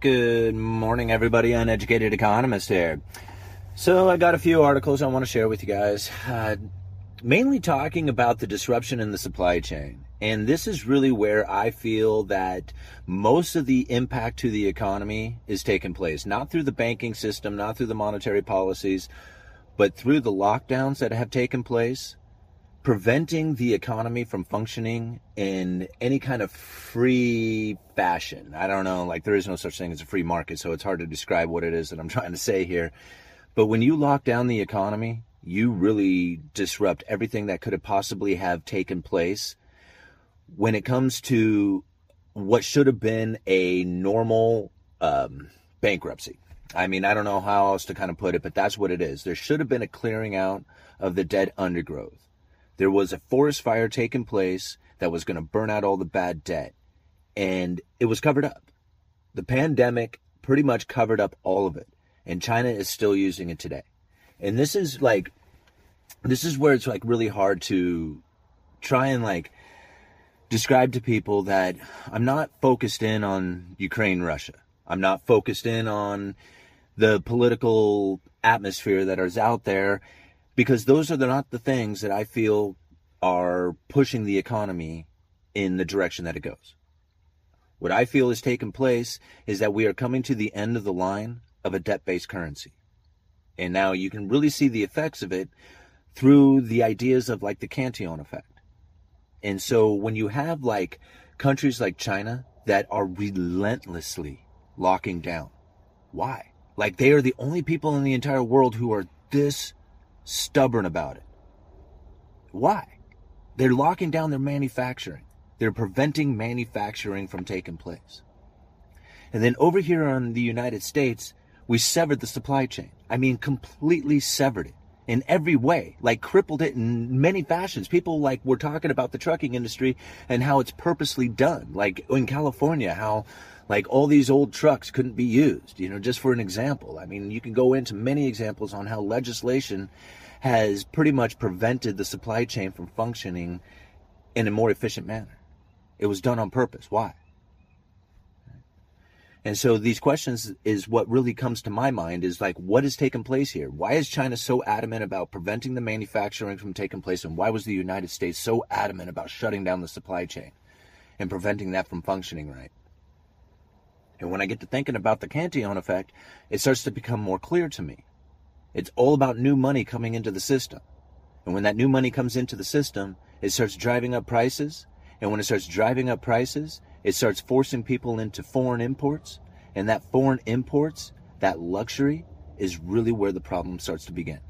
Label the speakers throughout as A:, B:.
A: Good morning, everybody. Uneducated economist here. So, I got a few articles I want to share with you guys, uh, mainly talking about the disruption in the supply chain. And this is really where I feel that most of the impact to the economy is taking place. Not through the banking system, not through the monetary policies, but through the lockdowns that have taken place, preventing the economy from functioning in any kind of free fashion. I don't know, like there is no such thing as a free market, so it's hard to describe what it is that I'm trying to say here. But when you lock down the economy, you really disrupt everything that could have possibly have taken place when it comes to what should have been a normal um, bankruptcy. I mean, I don't know how else to kind of put it, but that's what it is. There should have been a clearing out of the dead undergrowth. There was a forest fire taking place that was going to burn out all the bad debt, and it was covered up. The pandemic pretty much covered up all of it, and China is still using it today. And this is like, this is where it's like really hard to try and like describe to people that I'm not focused in on Ukraine, Russia. I'm not focused in on the political atmosphere that is out there because those are the, not the things that I feel are pushing the economy in the direction that it goes. What I feel is taking place is that we are coming to the end of the line of a debt based currency. And now you can really see the effects of it through the ideas of like the Cantillon effect. And so when you have like countries like China that are relentlessly locking down, why? Like they are the only people in the entire world who are this stubborn about it. Why? They're locking down their manufacturing. They're preventing manufacturing from taking place. And then over here in the United States, we severed the supply chain. I mean, completely severed it in every way, like crippled it in many fashions. People like were talking about the trucking industry and how it's purposely done. Like in California, how like all these old trucks couldn't be used, you know, just for an example. I mean, you can go into many examples on how legislation has pretty much prevented the supply chain from functioning in a more efficient manner. It was done on purpose. Why? And so these questions is what really comes to my mind is like, what has taken place here? Why is China so adamant about preventing the manufacturing from taking place? And why was the United States so adamant about shutting down the supply chain and preventing that from functioning right? And when I get to thinking about the Cantillon effect, it starts to become more clear to me. It's all about new money coming into the system. And when that new money comes into the system, it starts driving up prices. And when it starts driving up prices, it starts forcing people into foreign imports. And that foreign imports, that luxury, is really where the problem starts to begin.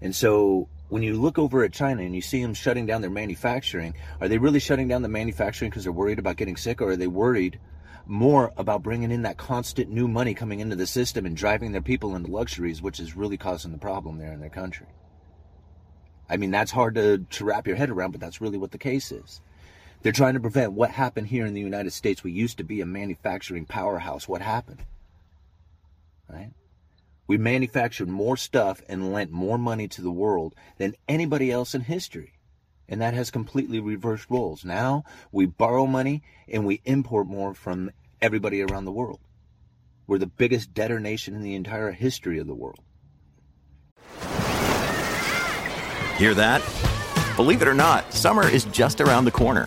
A: And so when you look over at China and you see them shutting down their manufacturing, are they really shutting down the manufacturing because they're worried about getting sick, or are they worried more about bringing in that constant new money coming into the system and driving their people into luxuries, which is really causing the problem there in their country? I mean, that's hard to, to wrap your head around, but that's really what the case is. They're trying to prevent what happened here in the United States. We used to be a manufacturing powerhouse. What happened? Right? We manufactured more stuff and lent more money to the world than anybody else in history. And that has completely reversed roles. Now we borrow money and we import more from everybody around the world. We're the biggest debtor nation in the entire history of the world.
B: Hear that? Believe it or not, summer is just around the corner.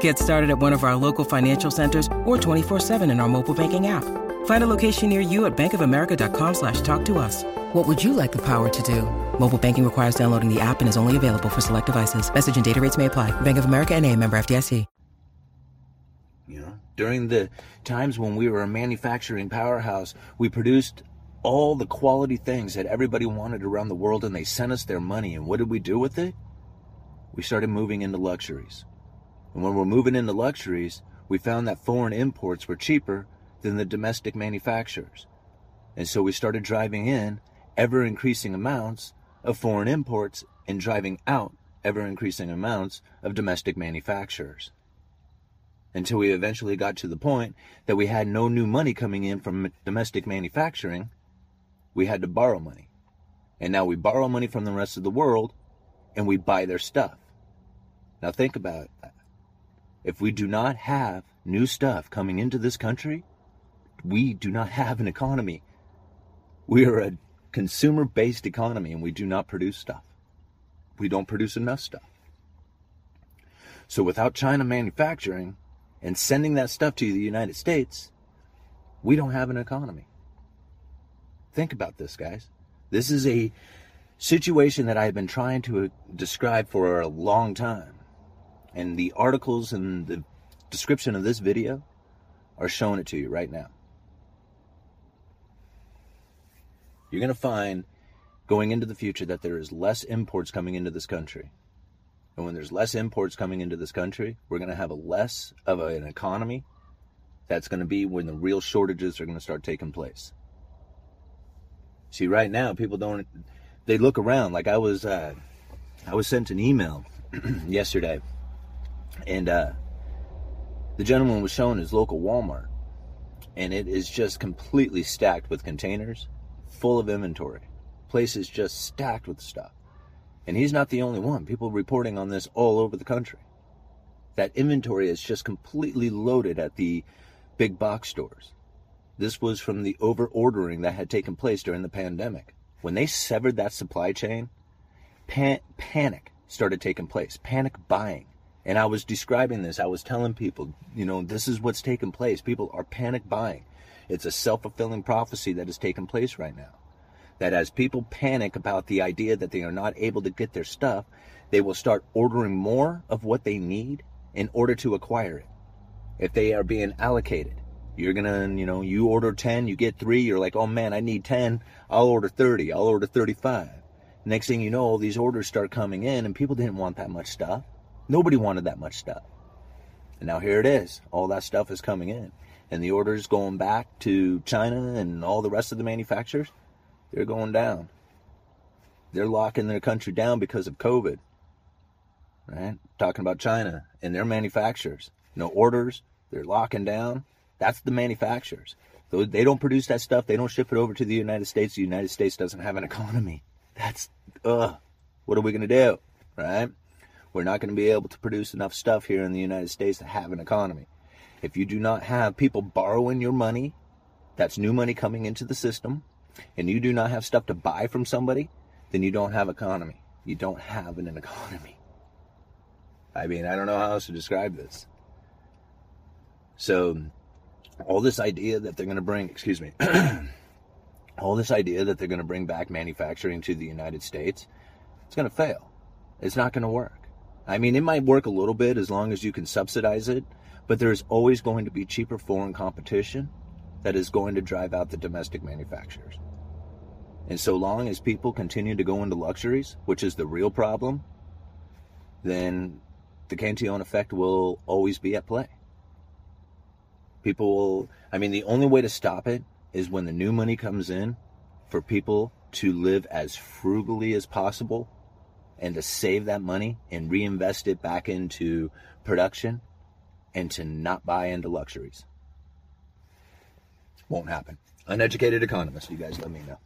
C: Get started at one of our local financial centers or 24-7 in our mobile banking app. Find a location near you at bankofamerica.com slash talk to us. What would you like the power to do? Mobile banking requires downloading the app and is only available for select devices. Message and data rates may apply. Bank of America and a member FDIC.
A: You know, during the times when we were a manufacturing powerhouse, we produced all the quality things that everybody wanted around the world and they sent us their money. And what did we do with it? We started moving into luxuries. And when we're moving into luxuries, we found that foreign imports were cheaper than the domestic manufacturers. And so we started driving in ever increasing amounts of foreign imports and driving out ever increasing amounts of domestic manufacturers. Until we eventually got to the point that we had no new money coming in from domestic manufacturing we had to borrow money. And now we borrow money from the rest of the world and we buy their stuff. Now think about it. If we do not have new stuff coming into this country, we do not have an economy. We are a consumer based economy and we do not produce stuff. We don't produce enough stuff. So without China manufacturing and sending that stuff to the United States, we don't have an economy. Think about this, guys. This is a situation that I've been trying to describe for a long time. And the articles and the description of this video are showing it to you right now. You're going to find going into the future that there is less imports coming into this country. And when there's less imports coming into this country, we're going to have a less of an economy. That's going to be when the real shortages are going to start taking place. See, right now people don't. They look around. Like I was, uh, I was sent an email yesterday, and uh, the gentleman was shown his local Walmart, and it is just completely stacked with containers, full of inventory. Places just stacked with stuff, and he's not the only one. People reporting on this all over the country. That inventory is just completely loaded at the big box stores. This was from the over ordering that had taken place during the pandemic. When they severed that supply chain, pan- panic started taking place, panic buying. And I was describing this. I was telling people, you know, this is what's taking place. People are panic buying. It's a self fulfilling prophecy that is taking place right now. That as people panic about the idea that they are not able to get their stuff, they will start ordering more of what they need in order to acquire it. If they are being allocated, you're gonna, you know, you order 10, you get three, you're like, oh man, I need 10, I'll order 30, I'll order 35. Next thing you know, all these orders start coming in, and people didn't want that much stuff. Nobody wanted that much stuff. And now here it is. All that stuff is coming in. And the orders going back to China and all the rest of the manufacturers, they're going down. They're locking their country down because of COVID. Right? Talking about China and their manufacturers. No orders, they're locking down. That's the manufacturers. They don't produce that stuff. They don't ship it over to the United States. The United States doesn't have an economy. That's, ugh. What are we going to do? Right? We're not going to be able to produce enough stuff here in the United States to have an economy. If you do not have people borrowing your money, that's new money coming into the system, and you do not have stuff to buy from somebody, then you don't have economy. You don't have an economy. I mean, I don't know how else to describe this. So, all this idea that they're going to bring, excuse me, all this idea that they're going to bring back manufacturing to the United States, it's going to fail. It's not going to work. I mean, it might work a little bit as long as you can subsidize it, but there's always going to be cheaper foreign competition that is going to drive out the domestic manufacturers. And so long as people continue to go into luxuries, which is the real problem, then the Cantillon effect will always be at play. People will, I mean, the only way to stop it is when the new money comes in for people to live as frugally as possible and to save that money and reinvest it back into production and to not buy into luxuries. Won't happen. Uneducated economist, you guys let me know.